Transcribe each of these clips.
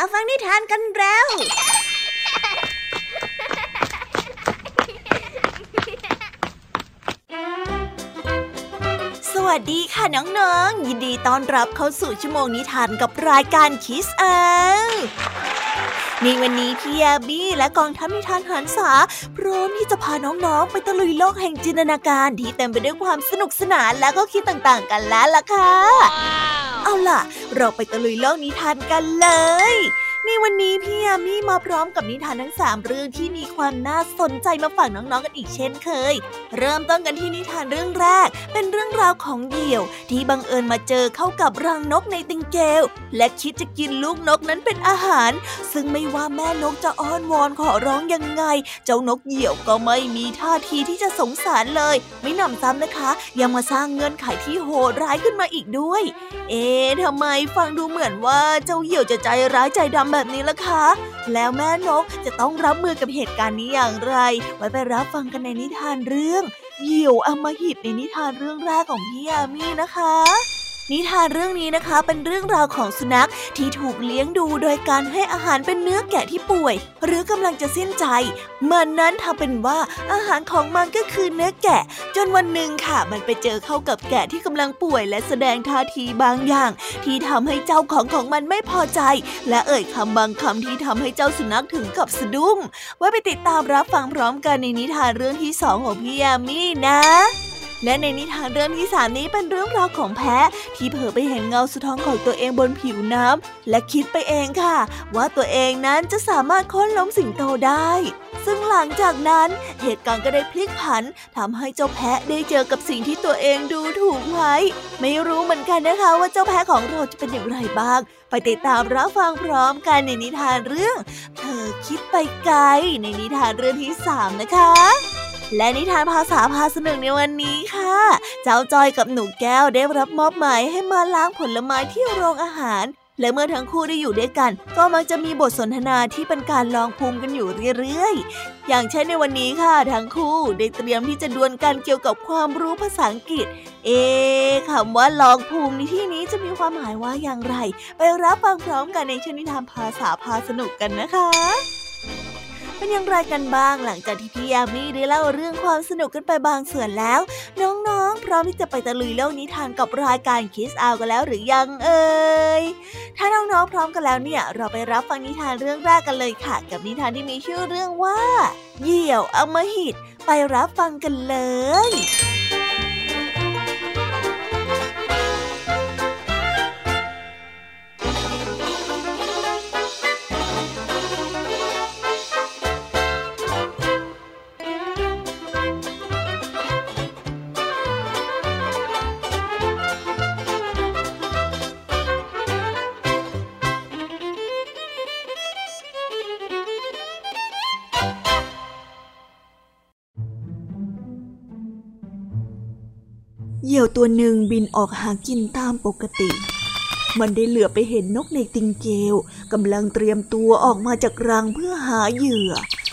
มาฟังนิทานกันแล้ว สวัสดีค่ะน้องๆ ยินดีต้อนรับเข้าสู่ชั่วโมงนิทานกับรายการคิสเอในวันนี้พี่แอบี้และกองทัพนิทานหันษาพร้อมที่จะพาน้องๆ ไปตะลุยโลกแห่งจินตนาการที่เต็มไปด้วยความสนุกสนานและก็คิดต่างๆ กันแล้วล่ะค่ะ เอาล่ะ เราไปตะลุยโลกนิทานกันเลย ในวันนี้พี่ยามีมาพร้อมกับนิทานทั้งสามเรื่องที่มีความน่าสนใจมาฝากน้องๆกันอีกเช่นเคย เริ่มต้นกันที่นิทานเรื่องแรก เป็นเรื่องราวของเหยี่ยว ที่บังเอิญมาเจอเข้ากับรังนกในติงเกล และคิดจะกินลูกนกนั้นเป็นอาหาร ซึ่งไม่ว่าแม่นกจะอ้อนวอนขอร้องยังไง เจ้านกเหยี่ยวก็ไม่มีท่าทีที่จะสงสารเลย ไม่หนำซ้ำนะคะ ยังมาสร้างเงื่อนไขที่โหดร้ายขึ้นมาอีกด้วย เอ๊ะทำไมฟังดูเหมือนว่าเจ้าเหยี่ยวจะใจร้ายใจดำแบบนี้ล่ะคะ แล้วแม่นกจะต้องรับมือกับเหตุการณ์นี้อย่างไร ไว้ไปรับฟังกันในนิทานเรื่อง เหยี่ยวอมหิตในนิทานเรื่องแรกของพี่ยามีนะคะ นิทานเรื่องนี้นะคะเป็นเรื่องราวของสุนัขที่ถูกเลี้ยงดูโดยการให้อาหารเป็นเนื้อแกะที่ป่วย หรือกำลังจะสิ้นใจ มันนั้นทำเป็นว่าอาหารของมันก็คือเนื้อแกะ จนวันหนึ่งค่ะ มันไปเจอเข้ากับแกะที่กำลังป่วย และแสดงท่าทีบางอย่าง ที่ทำให้เจ้าของของมันไม่พอใจ และเอ่ยคำบางคำที่ทำให้เจ้าสุนัขถึงกับสะดุ้งไว้ไปติดตามรับฟังพร้อมกันในนิทานเรื่องที่สองของพี่ยามีนะ และในนิทานเรื่องที่สามนี้เป็นเรื่องราวของแพะที่เผลอไปเห็นเงาสะท้อนของตัวเองบนผิวน้ำและคิดไปเองค่ะ ว่าตัวเองนั้นจะสามารถค้นล้มสิงโตได้ ซึ่งหลังจากนั้นเหตุการณ์ก็ได้พลิกผันทำให้เจ้าแพะได้เจอกับสิ่งที่ตัวเองดูถูกไว้ ไม่รู้เหมือนกันนะคะว่าเจ้าแพะของเราจะเป็นอย่างไรบ้าง ไปติดตามรับฟังพร้อมกันในนิทานเรื่อง เธอคิดไปไกลในนิทานเรื่องที่สามนะคะ และนิทานภาษาพาสนุกในวันนี้ค่ะ เจ้าจอยกับหนูแก้วได้รับมอบหมายให้มาล้างผลไม้ที่โรงอาหาร และเมื่อทั้งคู่ได้อยู่ด้วยกัน ก็มักจะมีบทสนทนาที่เป็นการลองภูมิกันอยู่เรื่อยๆ อย่างเช่นในวันนี้ค่ะ ทั้งคู่ได้เตรียมที่จะดวลกันเกี่ยวกับความรู้ภาษาอังกฤษ เอ๊คำว่าลองภูมิในที่นี้จะมีความหมายว่าอย่างไร ไปรับฟังพร้อมกันในชนิทานภาษาพาสนุกกันนะคะ เป็นอย่างไรกันบ้างหลังจากที่พี่ยามีได้เล่าเรื่องความสนุกกันไปบางส่วนแล้ว น้องๆ พร้อมที่จะไปตะลุยโลกนิทานกับรายการคิสอากันแล้วหรือยังเอ่ยถ้าน้องๆพร้อมกันแล้วเนี่ยเราไปรับฟังนิทานเรื่องแรกกันเลยค่ะ กับนิทานที่มีชื่อเรื่องว่า เหยี่ยวอมหิต ไปรับฟังกันเลย ยี่ยวตัวหนึ่งบินออกหากินตามปกติ มันได้เหลือไปเห็นนกในติงเกลกำลังเตรียมตัวออกมาจากรังเพื่อหาเหยื่อ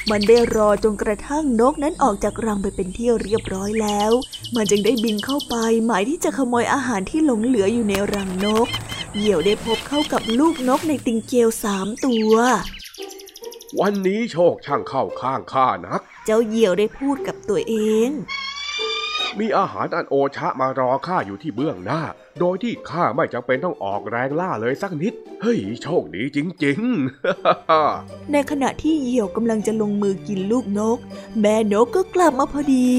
มันได้รอจนกระทั่งนกนั้นออกจากรังไปเป็นที่เรียบร้อยแล้ว มันจึงได้บินเข้าไปหมายที่จะขโมยอาหารที่หลงเหลืออยู่ในรังนก เหยี่ยวได้พบเข้ากับลูกนกในติงเกลสามตัววันนี้โชคช่างเข้าข้างข้านัก เจ้าเหยี่ยวได้พูดกับตัวเอง มีอาหารอันโอชะมารอข้าอยู่ที่เบื้องหน้า โดยที่ข้าไม่จำเป็นต้องออกแรงล่าเลยสักนิด เฮ้ยโชคดีจริงๆ ในขณะที่เหยี่ยวกำลังจะลงมือกินลูกนก แม่นกก็กลับมาพอดี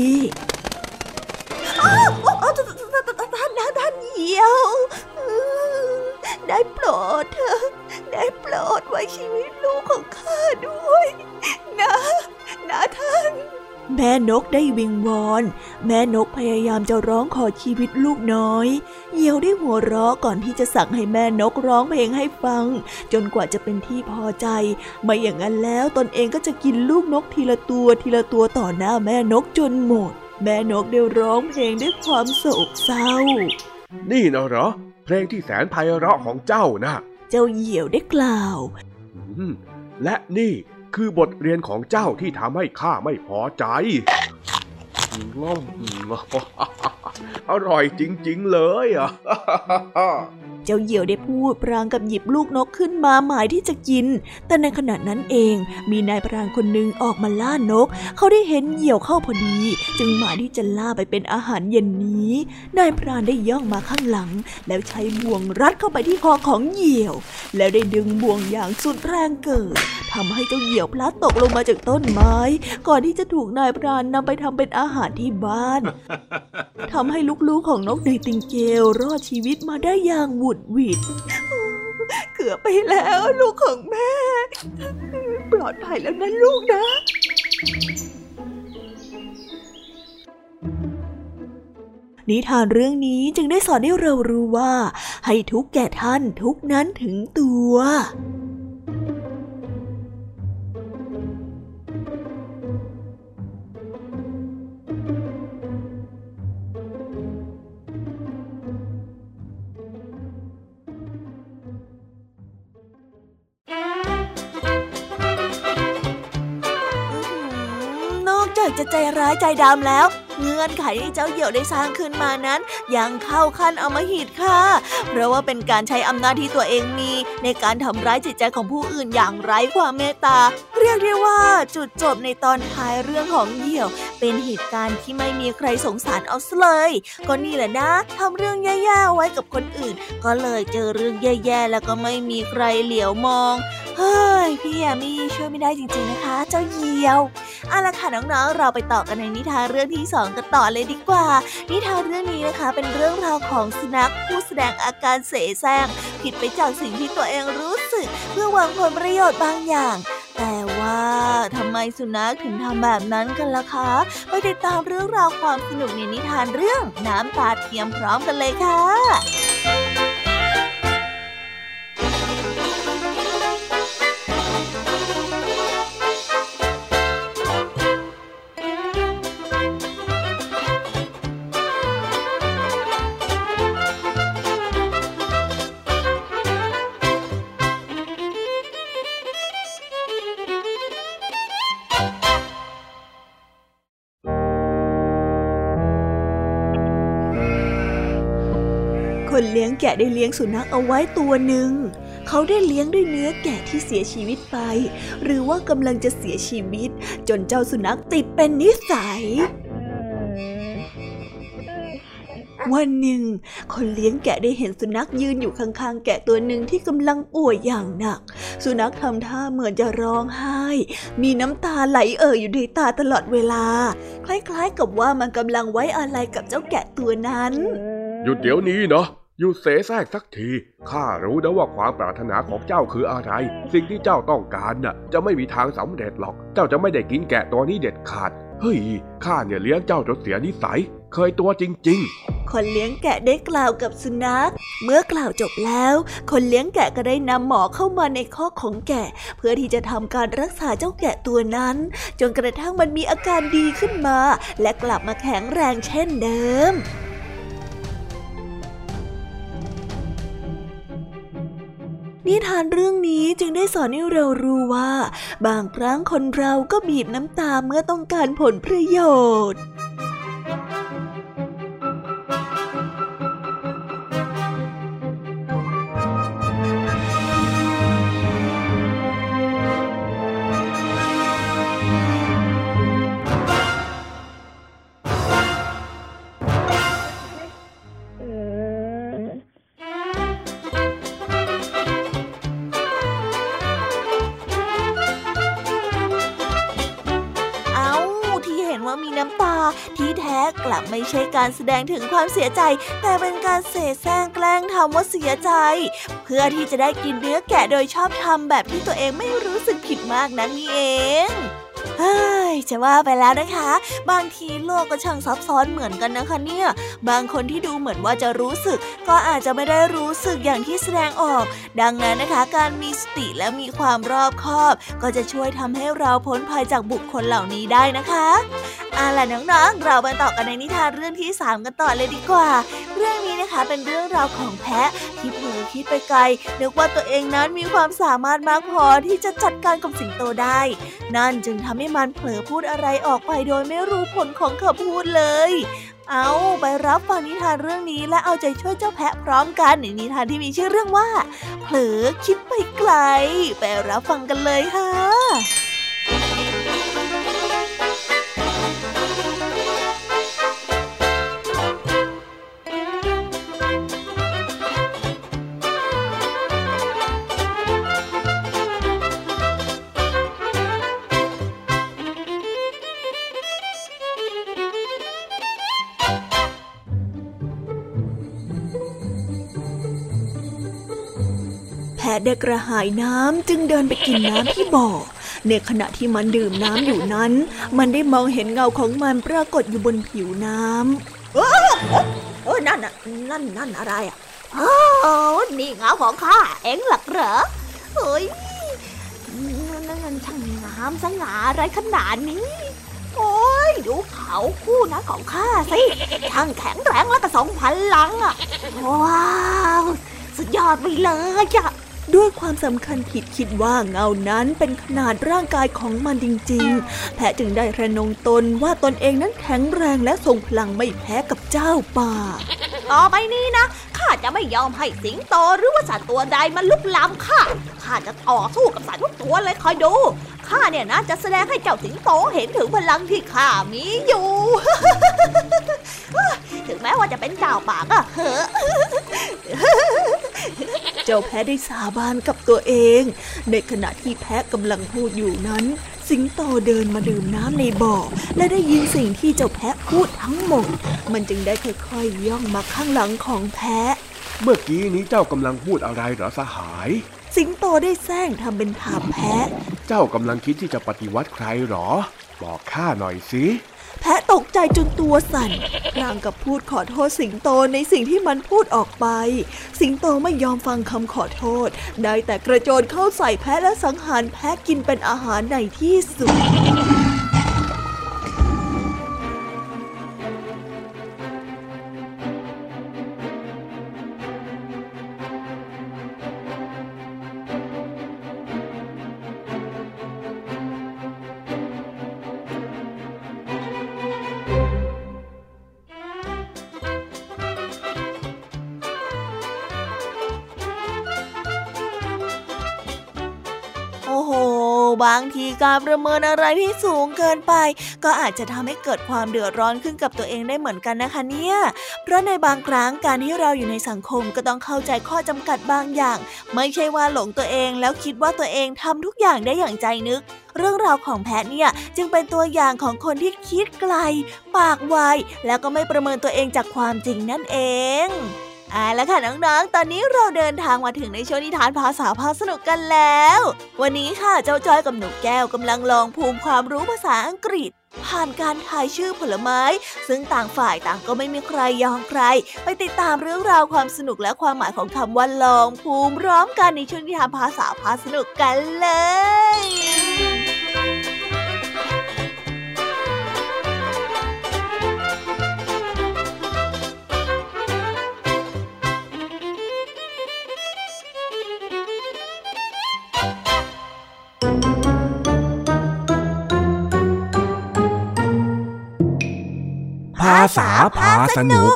ท่านนะท่านเหยี่ยวได้โปรดเถอะได้โปรดไว้ชีวิตลูกของข้าด้วย นะ นะท่าน แม่นกได้วิงวอน แม่นกพยายามจะร้องขอชีวิตลูกน้อย เหยี่ยวได้หัวเราะก่อนที่จะสั่งให้แม่นกร้องเพลงให้ฟัง จนกว่าจะเป็นที่พอใจ ไม่อย่างนั้นแล้วตนเองก็จะกินลูกนกทีละตัวทีละตัวต่อหน้าแม่นกจนหมด แม่นกได้ร้องเพลงด้วยความโศกเศร้า นี่นะเหรอ เพลงที่แสนไพเราะของเจ้านะ เจ้าเหยี่ยวได้กล่าว และนี่ คือบทเรียนของเจ้าที่ทำให้ข้าไม่พอใจล่อมอร่อยจริง ๆ เลยอะ เจ้าเหยี่ยวได้พูดพรางกับหยิบลูกนกขึ้นมาหมายที่จะกิน แต่ในขณะนั้นเองมีนายพรานคนหนึ่งออกมาล่านก เขาได้เห็นเหยี่ยวเข้าพอดี จึงหมายที่จะล่าไปเป็นอาหารเย็นนี้ นายพรานได้ย่องมาข้างหลัง แล้วใช้บ่วงรัดเข้าไปที่คอของเหยี่ยว แล้วได้ดึงบ่วงอย่างสุดแรงเกิดทำให้เจ้าเหยี่ยวพลัดตกลงมาจากต้นไม้ ก่อนที่จะถูกนายพรานนำไปทำเป็นอาหารที่บ้านทำให้ลูกๆของนกในติงเกลรอดชีวิตมาได้อย่างหวุดหวิดเกือบไปแล้วลูกของแม่ ปลอดภัยแล้วนะลูกนะนิทานเรื่องนี้จึงได้สอนให้เรารู้ว่า ให้ทุกแก่ท่านทุกนั้นถึงตัว จะใจร้ายใจดำแล้ว เงื่อนไขที่เจ้าเหี่ยวได้สร้างขึ้นมานั้น ยังเข้าขั้นอมหิตค่ะ เพราะว่าเป็นการใช้อำนาจที่ตัวเองมี ในการทำร้ายจิตใจของผู้อื่นอย่างไร้ความเมตตา เรียกได้ว่าจุดจบในตอนท้ายเรื่องของเหี่ยว เป็นเหตุการณ์ที่ไม่มีใครสงสารเอาเลย ก็นี่แหละนะทำเรื่องแย่ๆไว้กับคนอื่น ก็เลยเจอเรื่องแย่ๆแล้วก็ไม่มีใครเหลียวมอง เฮ้ยพี่แอมี่ช่วยไม่ได้จริงๆนะคะ เจ้าเหยียวเอาละค่ะน้องๆ เราไปต่อกันในนิทานเรื่องที่สองกันต่อเลยดีกว่า นิทานเรื่องนี้นะคะเป็นเรื่องราวของสุนัขผู้แสดงอาการเสแสร้งผิดไปจากสิ่งที่ตัวเองรู้สึก เพื่อหวังผลประโยชน์บางอย่าง แต่ว่าทำไมสุนัขถึงทำแบบนั้นกันล่ะคะ ไปติดตามเรื่องราวความสนุกในนิทานเรื่องน้ำตาเทียมพร้อมกันเลยค่ะ แกะได้เลี้ยงสุนัขเอาไว้ตัวหนึ่ง เขาได้เลี้ยงด้วยเนื้อแกะที่เสียชีวิตไป หรือว่ากำลังจะเสียชีวิต จนเจ้าสุนัขติดเป็นนิสัยวันหนึ่ง คนเลี้ยงแกะได้เห็นสุนัขยืนอยู่ข้างๆ แกะตัวหนึ่งที่กำลังป่วยอย่างหนัก สุนัขทำท่าเหมือนจะร้องไห้ มีน้ำตาไหลเอ่ออยู่ในตาตลอดเวลา คล้ายๆ กับว่ามันกำลังไว้อะไรกับเจ้าแกะตัวนั้น หยุดเดี๋ยวนี้เนาะ หยุดเสแสร้งสักที ข้ารู้นะว่าความปรารถนาของเจ้าคืออะไร สิ่งที่เจ้าต้องการน่ะ จะไม่มีทางสำเร็จหรอก เจ้าจะไม่ได้กินแกะตัวนี้เด็ดขาด เฮ้ย ข้าเนี่ยเลี้ยงเจ้าจนเสียนิสัย เคยตัวจริง ๆ คนเลี้ยงแกะได้กล่าวกับสุนัข เมื่อกล่าวจบแล้ว คนเลี้ยงแกะก็ได้นำหมอเข้ามาในข้อของแกะ เพื่อที่จะทำการรักษาเจ้าแกะตัวนั้น จนกระทั่งมันมีอาการดีขึ้นมา และกลับมาแข็งแรงเช่นเดิม นิทานเรื่องนี้จึงได้สอนให้เรารู้ว่า บางครั้งคนเราก็บีบน้ำตาเมื่อต้องการผลประโยชน์ ใช่การแสดงถึงความเสียใจ แต่เป็นการเสแสร้งแกล้งทำว่าเสียใจ เพื่อที่จะได้กินเนื้อแกะโดยชอบทำแบบที่ตัวเองไม่รู้สึกผิดมากนักนี่เอง จะว่าไปแล้วนะคะ บางทีโลกก็ช่างซับซ้อนเหมือนกันนะคะเนี่ย บางคนที่ดูเหมือนว่าจะรู้สึก ก็อาจจะไม่ได้รู้สึกอย่างที่แสดงออก ดังนั้นนะคะ การมีสติและมีความรอบคอบ ก็จะช่วยทำให้เราพ้นภัยจากบุคคลเหล่านี้ได้นะคะเอาล่ะน้องๆ เราไปต่อกันในนิทานเรื่องที่ 3 กันต่อเลยดีกว่า เรื่องนี้นะคะเป็นเรื่องราวของแพะที่เผลอคิดไปไกลนึกว่าตัวเองนั้นมีความสามารถมากพอที่จะจัดการกับสิงโตได้ นั่นจึงทำให้มันเผลอพูดอะไรออกไปโดยไม่รู้ผลของคำพูดเลย เอาไปรับฟังนิทานเรื่องนี้และเอาใจช่วยเจ้าแพะพร้อมกันในนิทานที่มีชื่อเรื่องว่า เผลอคิดไปไกล ไปรับฟังกันเลยค่ะ ได้กระหายน้ำจึงเดินไปกินน้ำที่บ่อ ในขณะที่มันดื่มน้ำอยู่นั้น มันได้มองเห็นเงาของมันปรากฏอยู่บนผิวน้ำโอ้โอ้นั่นนั่นนั่นอะไรอะโอ้นี่เงาของข้าเอ็งหลักเหรอเฮ้ยนั่นนั่นช่างงามสง่าอะไรขนาดนี้โอ้ยดูเขาคู่นะของข้าสิช่างแข็งแรงและกระสองพันลังอะว้าว สุดยอดไปเลยจ้ะ ด้วยความสำคัญผิดคิดว่าเงานั้นเป็นขนาดร่างกายของมันจริง ๆ แพะจึงได้ระนงตนว่าตนเองนั้นแข็งแรงและทรงพลังไม่แพ้กับเจ้าป่า ต่อไปนี้นะ จะไม่ยอมให้สิงโตหรือว่าสัตว์ตัวใดมาลุกล้ำข้า ข้าจะต่อสู้กับสัตว์ทุกตัวเลยคอยดู ข้าเนี่ยนะจะแสดงให้เจ้าสิงโตเห็นถึงพลังที่ข้ามีอยู่ ถึงแม้ว่าจะเป็นเจ้าป่าก็เหอะเจ้าแพะได้สาบานกับตัวเอง ในขณะที่แพะกำลังพูดอยู่นั้น สิงโตเดินมาดื่มน้ำในบ่อ และได้ยินสิ่งที่เจ้าแพะพูดทั้งหมด มันจึงได้ค่อยๆย่องมาข้างหลังของแพะ เมื่อกี้นี้เจ้ากำลังพูดอะไรเหรอสหาย สิงโตได้แซงทำเป็นถามแพะ เจ้ากำลังคิดที่จะปฏิวัติใครหรอ บอกข้าหน่อยสิ แพะตกใจจนตัวสั่นพลางกับพูดขอโทษสิงโตในสิ่งที่มันพูดออกไป สิงโตไม่ยอมฟังคำขอโทษ ได้แต่กระโจนเข้าใส่แพะและสังหารแพะกินเป็นอาหารในที่สุด บางทีการประเมินอะไรที่สูงเกินไป ก็อาจจะทำให้เกิดความเดือดร้อนขึ้นกับตัวเองได้เหมือนกันนะคะเนี่ย เพราะในบางครั้งการที่เราอยู่ในสังคมก็ต้องเข้าใจข้อจำกัดบางอย่าง ไม่ใช่ว่าหลงตัวเองแล้วคิดว่าตัวเองทำทุกอย่างได้อย่างใจนึกเรื่องราวของแพทเนี่ยจึงเป็นตัวอย่างของคนที่คิดไกล ปากไว แล้วก็ไม่ประเมินตัวเองจากความจริงนั่นเอง อ่าแล้วค่ะน้องๆ ตอนนี้เราเดินทางมาถึงในช่วงนิทานภาษาพาสนุกกันแล้ว วันนี้ค่ะเจ้าจ้อยกับหนูแก้วกำลังลองภูมิความรู้ภาษาอังกฤษ ผ่านการทายชื่อผลไม้ ซึ่งต่างฝ่ายต่างก็ไม่มีใครยอมใคร ไปติดตามเรื่องราวความสนุกและความหมายของคำว่าลองภูมิพร้อมกันในช่วงนิทานภาษาพาสนุกกันเลย ษาพาสนุก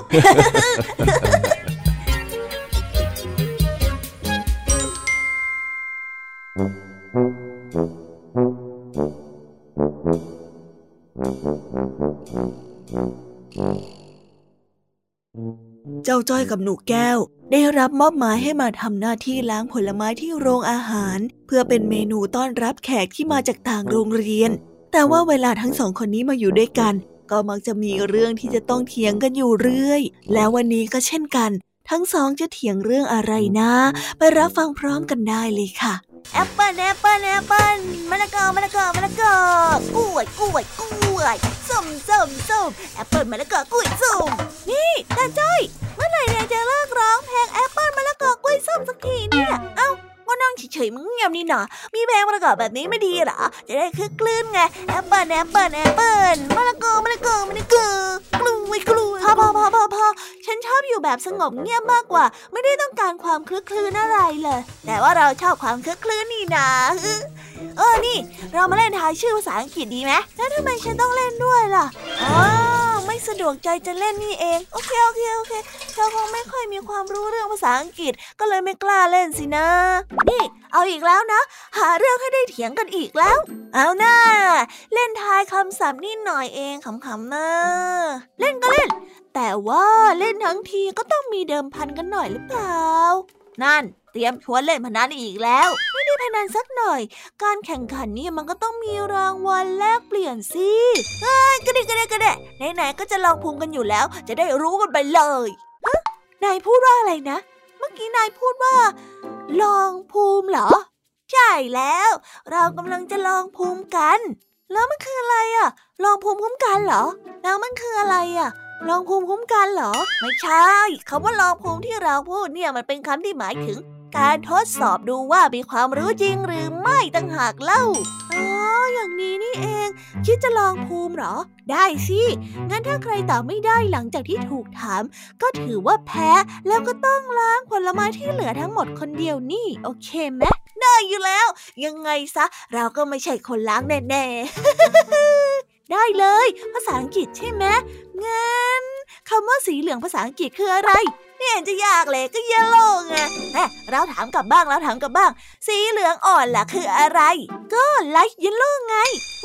เจ้าจ้อยกับหนูแก้ว ได้รับมอบหมายให้มาทำหน้าที่ล้างผลไม้ที่โรงอาหาร เพื่อเป็นเมนูต้อนรับแขกที่มาจากต่างโรงเรียน แต่ว่าเวลาทั้งสองคนนี้มาอยู่ด้วยกัน ก็มักจะมีเรื่องที่จะต้องเถียงกันอยู่เรื่อย แล้ววันนี้ก็เช่นกัน ทั้งสองจะเถียงเรื่องอะไรนะ ไปรับฟังพร้อมกันได้เลยค่ะแอปเปิ้ลแอปเปิ้ลแอปเปิ้ลมะละกอมะละกอมะละกอกล้วยกล้วยกล้วยส้มส้มส้มแอปเปิ้ลมะละกอกล้วยส้มนี่ตาจ้อยเมื่อไหร่เนี่ยจะเลิกร้องเพลงแอปเปิ้ลมะละกอกล้วยส้มสักทีเนี่ย เอ้า ก็นั่งเฉยๆมึงเงียบนี่นามีเพลงประกอบแบบนี้ไม่ดีหรอ จะได้ครึกครื้นไงแอปเปิลแอปเปิลแอปเปิลมะละกอมะละกอมะละกอกกล้วยกล้วยพอพอพอพอพอฉันชอบอยู่แบบสงบเงียบมากกว่า ไม่ได้ต้องการความครึกครื้นอะไรเลย แต่ว่าเราชอบความครึกครื้นนี่นาเออนี่ เรามาเล่นทายชื่อภาษาอังกฤษดีไหมแล้วทำไมฉันต้องเล่นด้วยล่ะอ๋อ ไม่สะดวกใจจะเล่นนี่เอง โอเคโอเคโอเค เธอคงไม่ค่อยมีความรู้เรื่องภาษาอังกฤษก็เลยไม่กล้าเล่นสินะ นี่เอาอีกแล้วนะ หาเรื่องให้ได้เถียงกันอีกแล้ว เอาหน้า เล่นทายคำศัพท์นิดหน่อยเองขำๆนะ เล่นก็เล่น แต่ว่าเล่นทั้งทีก็ต้องมีเดิมพันกันหน่อยหรือเปล่า นั่น เตรียมชวนเล่นพนันอีกแล้ว ไม่ได้พนันสักหน่อย การแข่งขันนี่มันก็ต้องมีรางวัลแลกเปลี่ยนสิเอ้ยก็ได้ก็ได้ก็ได้ไหนๆก็จะลองภูมิกันอยู่แล้ว จะได้รู้กันไปเลยนายพูดว่าอะไรนะ เมื่อกี้นายพูดว่า ลองภูมิเหรอ ใช่แล้ว เรากำลังจะลองภูมิกัน แล้วมันคืออะไรอะลองภูมิคุ้มกันเหรอ แล้วมันคืออะไรอะลองภูมิคุ้มกันเหรอ ไม่ใช่คำว่าลองภูมิที่เราพูดเนี่ยมันเป็นคำที่หมายถึง การทดสอบดูว่ามีความรู้จริงหรือไม่ต่างหากเล่า อ๋อ อย่างนี้นี่เอง คิดจะลองภูมิหรอ ได้สิ งั้นถ้าใครตอบไม่ได้หลังจากที่ถูกถาม ก็ถือว่าแพ้ แล้วก็ต้องล้างผลไม้ที่เหลือทั้งหมดคนเดียวนี่ โอเคไหมได้อยู่แล้ว ยังไงซะ เราก็ไม่ใช่คนล้างแน่ๆ ได้เลย ภาษาอังกฤษใช่ไหมงั้นคำว่าสีเหลืองภาษาอังกฤษคืออะไร ไม่เห็นจะยากเลยก็เยลโล่ไงแหมเราถามกลับบ้างเราถามกลับบ้าง สีเหลืองอ่อนล่ะคืออะไร ก็ light yellow ไง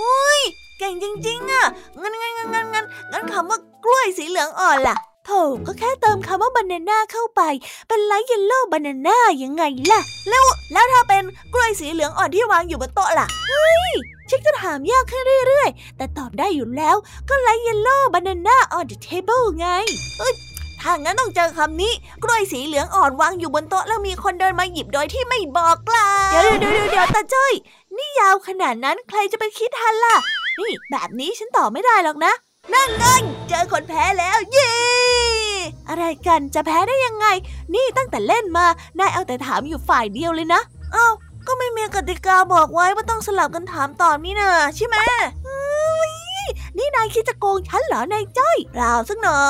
อุ้ยเก่งจริงๆอะงั้นงั้นงั้นงั้นงั้นงั้นคำว่ากล้วยสีเหลืองอ่อนล่ะโถก็แค่เติมคำว่า banana เข้าไป เป็น light yellow banana ยังไงล่ะ แล้วแล้วถ้าเป็นกล้วยสีเหลืองอ่อนที่วางอยู่บนโต๊ะล่ะเฮ้ยฉันก็ถามยากขึ้นเรื่อยๆ แต่ตอบได้อยู่แล้ว ก็ light yellow banana on the table ไงเอ้ย ถ้างั้นต้องเจอคำนี้ กล้วยสีเหลืองอ่อนวางอยู่บนโต๊ะแล้วมีคนเดินมาหยิบโดยที่ไม่บอกกล่าว เดี๋ยวเดี๋ยวเดี๋ยวเดี๋ยวตาจ้อย นี่ยาวขนาดนั้นใครจะไปคิดทันล่ะ นี่แบบนี้ฉันตอบไม่ได้หรอกนะ นั่งเงินเจอคนแพ้แล้วเย้อะไรกันจะแพ้ได้ยังไง นี่ตั้งแต่เล่นมานายเอาแต่ถามอยู่ฝ่ายเดียวเลยนะ เอ้าก็ไม่มีกติกาบอกไว้ว่าต้องสลับกันถามตอบนี่นะใช่ไหม นี่นายคิดจะโกงฉันเหรอนายจ้อยเปล่าสักหน่อ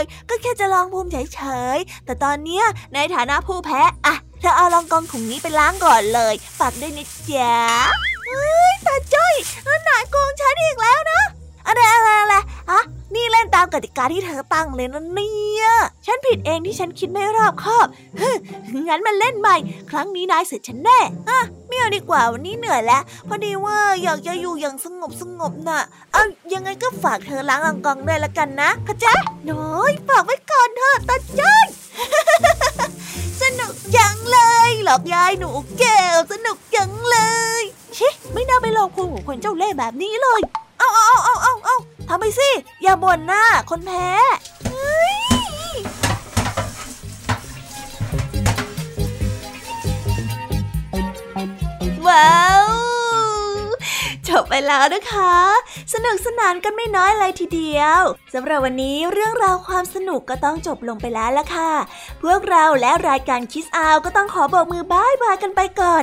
ย ก็แค่จะลองภูมิเฉยๆ แต่ตอนเนี้ยในฐานะผู้แพ้อะเธอเอาลองกองถุงนี้ไปล้างก่อนเลย ฝากด้วยนะจ๊ะเฮ้ยตาจ้อยนายโกงฉันอีกแล้วนะ อะไรอะไรอะไรอะนี่เล่นตามกติกาที่เธอตั้งเลยนะเนี่ย ฉันผิดเองที่ฉันคิดไม่รอบคอบฮึงั้นมาเล่นใหม่ ครั้งนี้นายเสร็จฉันแน่อะไม่เอาดีกว่าวันนี้เหนื่อยแล้ว พอดีว่าอยากจะอยู่อย่างสงบสงบน่ะ เอายังไงก็ฝากเธอล้างอ่างกองด้วยละกันนะเข้าใจน้อยฝากไว้ก่อนเถอะตาจ้อยสนุกจังเลย หลอกยายหนูแก้วสนุกจังเลย ชิ ไม่น่าไปลองพูดของคนเจ้าเล่ห์แบบนี้เลย เอาเอาเอาเอาเอาทำไปสิ อย่าบ่นหน้าคนแพ้ว้าวจบไปแล้วนะคะ สนุกสนานกันไม่น้อยเลยทีเดียวสำหรับวันนี้เรื่องราวความสนุกก็ต้องจบลงไปแล้วละค่ะ พวกเราและรายการคิสอาวก็ต้องขอบอกมือบายบายกันไปก่อน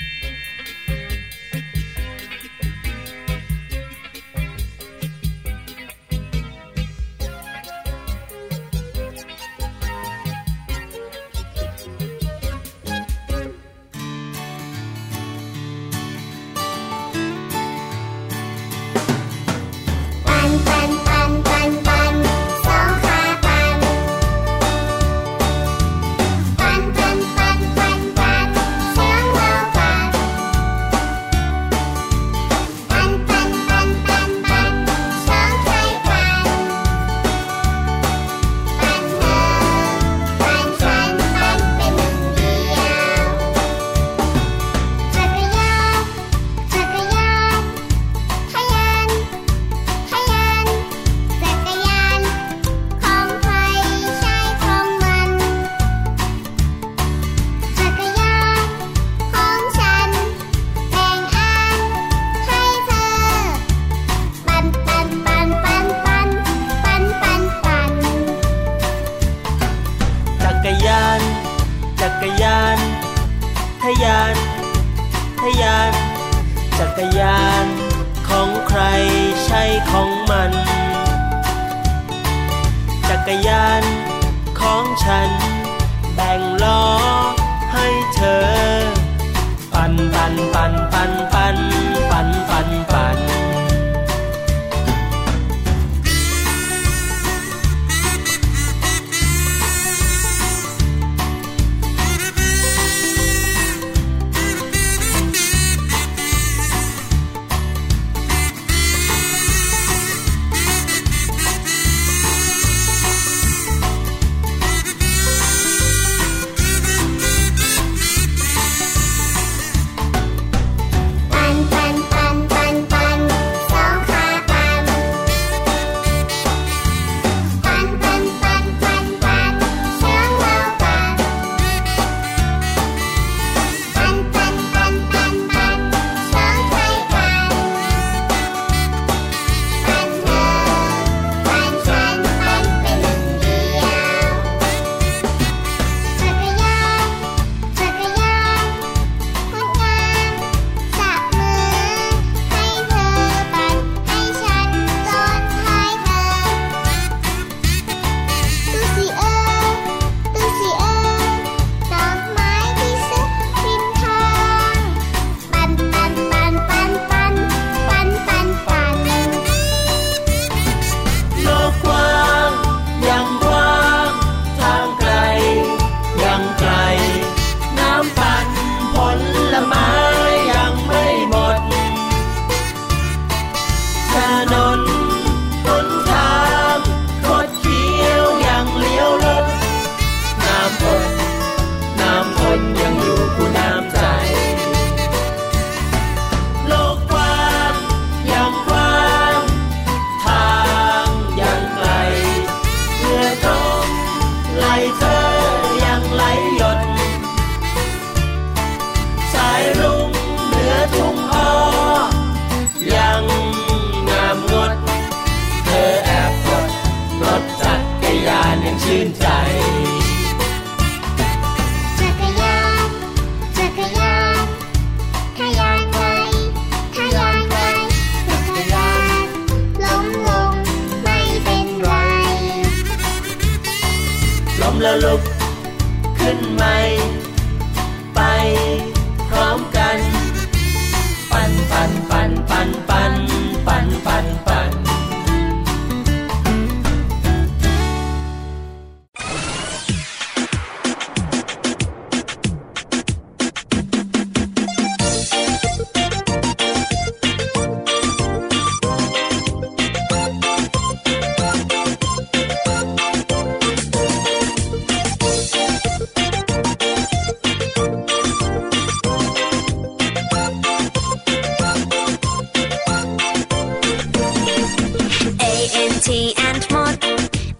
T แอนท์มด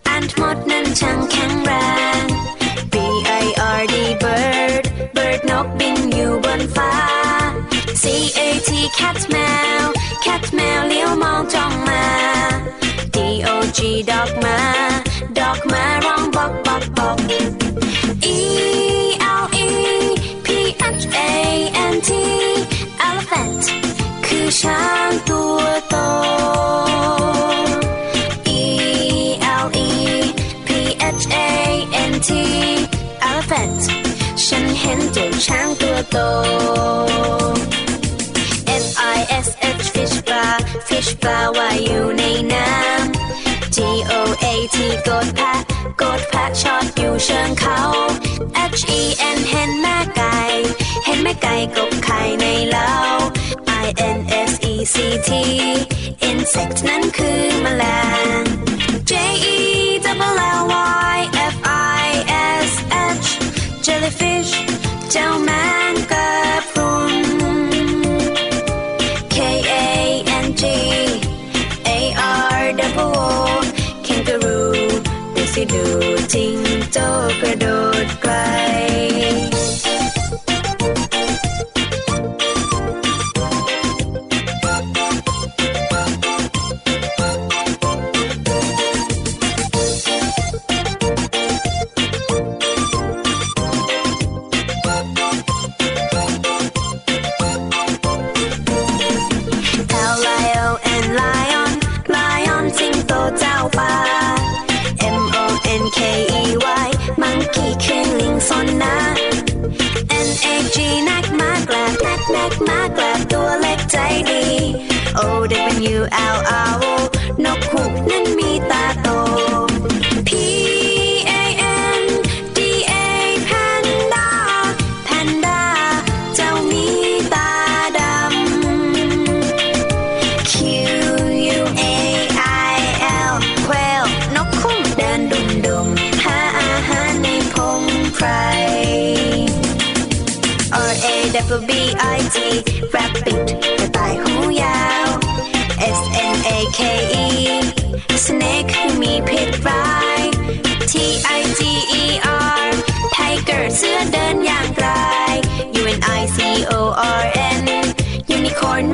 แอนท์มดนั้นช่างแข็งแรง B I R D bird bird นกบินอยู่บนฟ้า C A T cat แมว cat แมวเลี้ยวมองจ้องมา D O G dog มา dog มาร้องบอกบอกบอก E L E P H A N T elephant คือช้าง N T elephant ฉันเห็นเจ้าช้างตัวโต F I S H fish ปลา fish ปลาว่ายอยู่ในน้ำ G O A T กดแพะกดแพะชอดอยู่เชิงเขา H E N เห็นแม่ไก่ เห็นแม่ไก่กบไข่ในเล้า I N S E C T insect นั้นคือแมลง J E double L Y jellyfish เจ้าแมงกะพรุน K A N G A R W O kangaroo ดูสิดูจริงโจ้กระโดดไกล older than you, O R N. Unicorn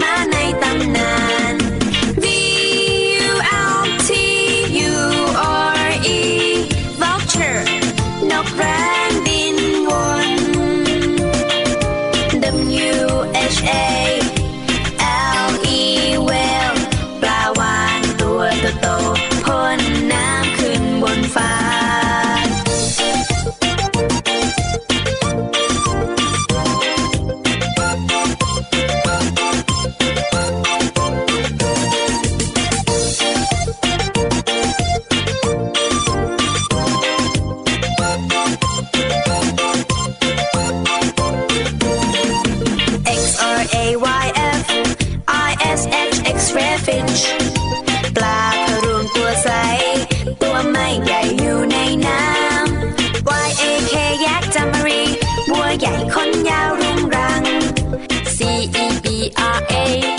day.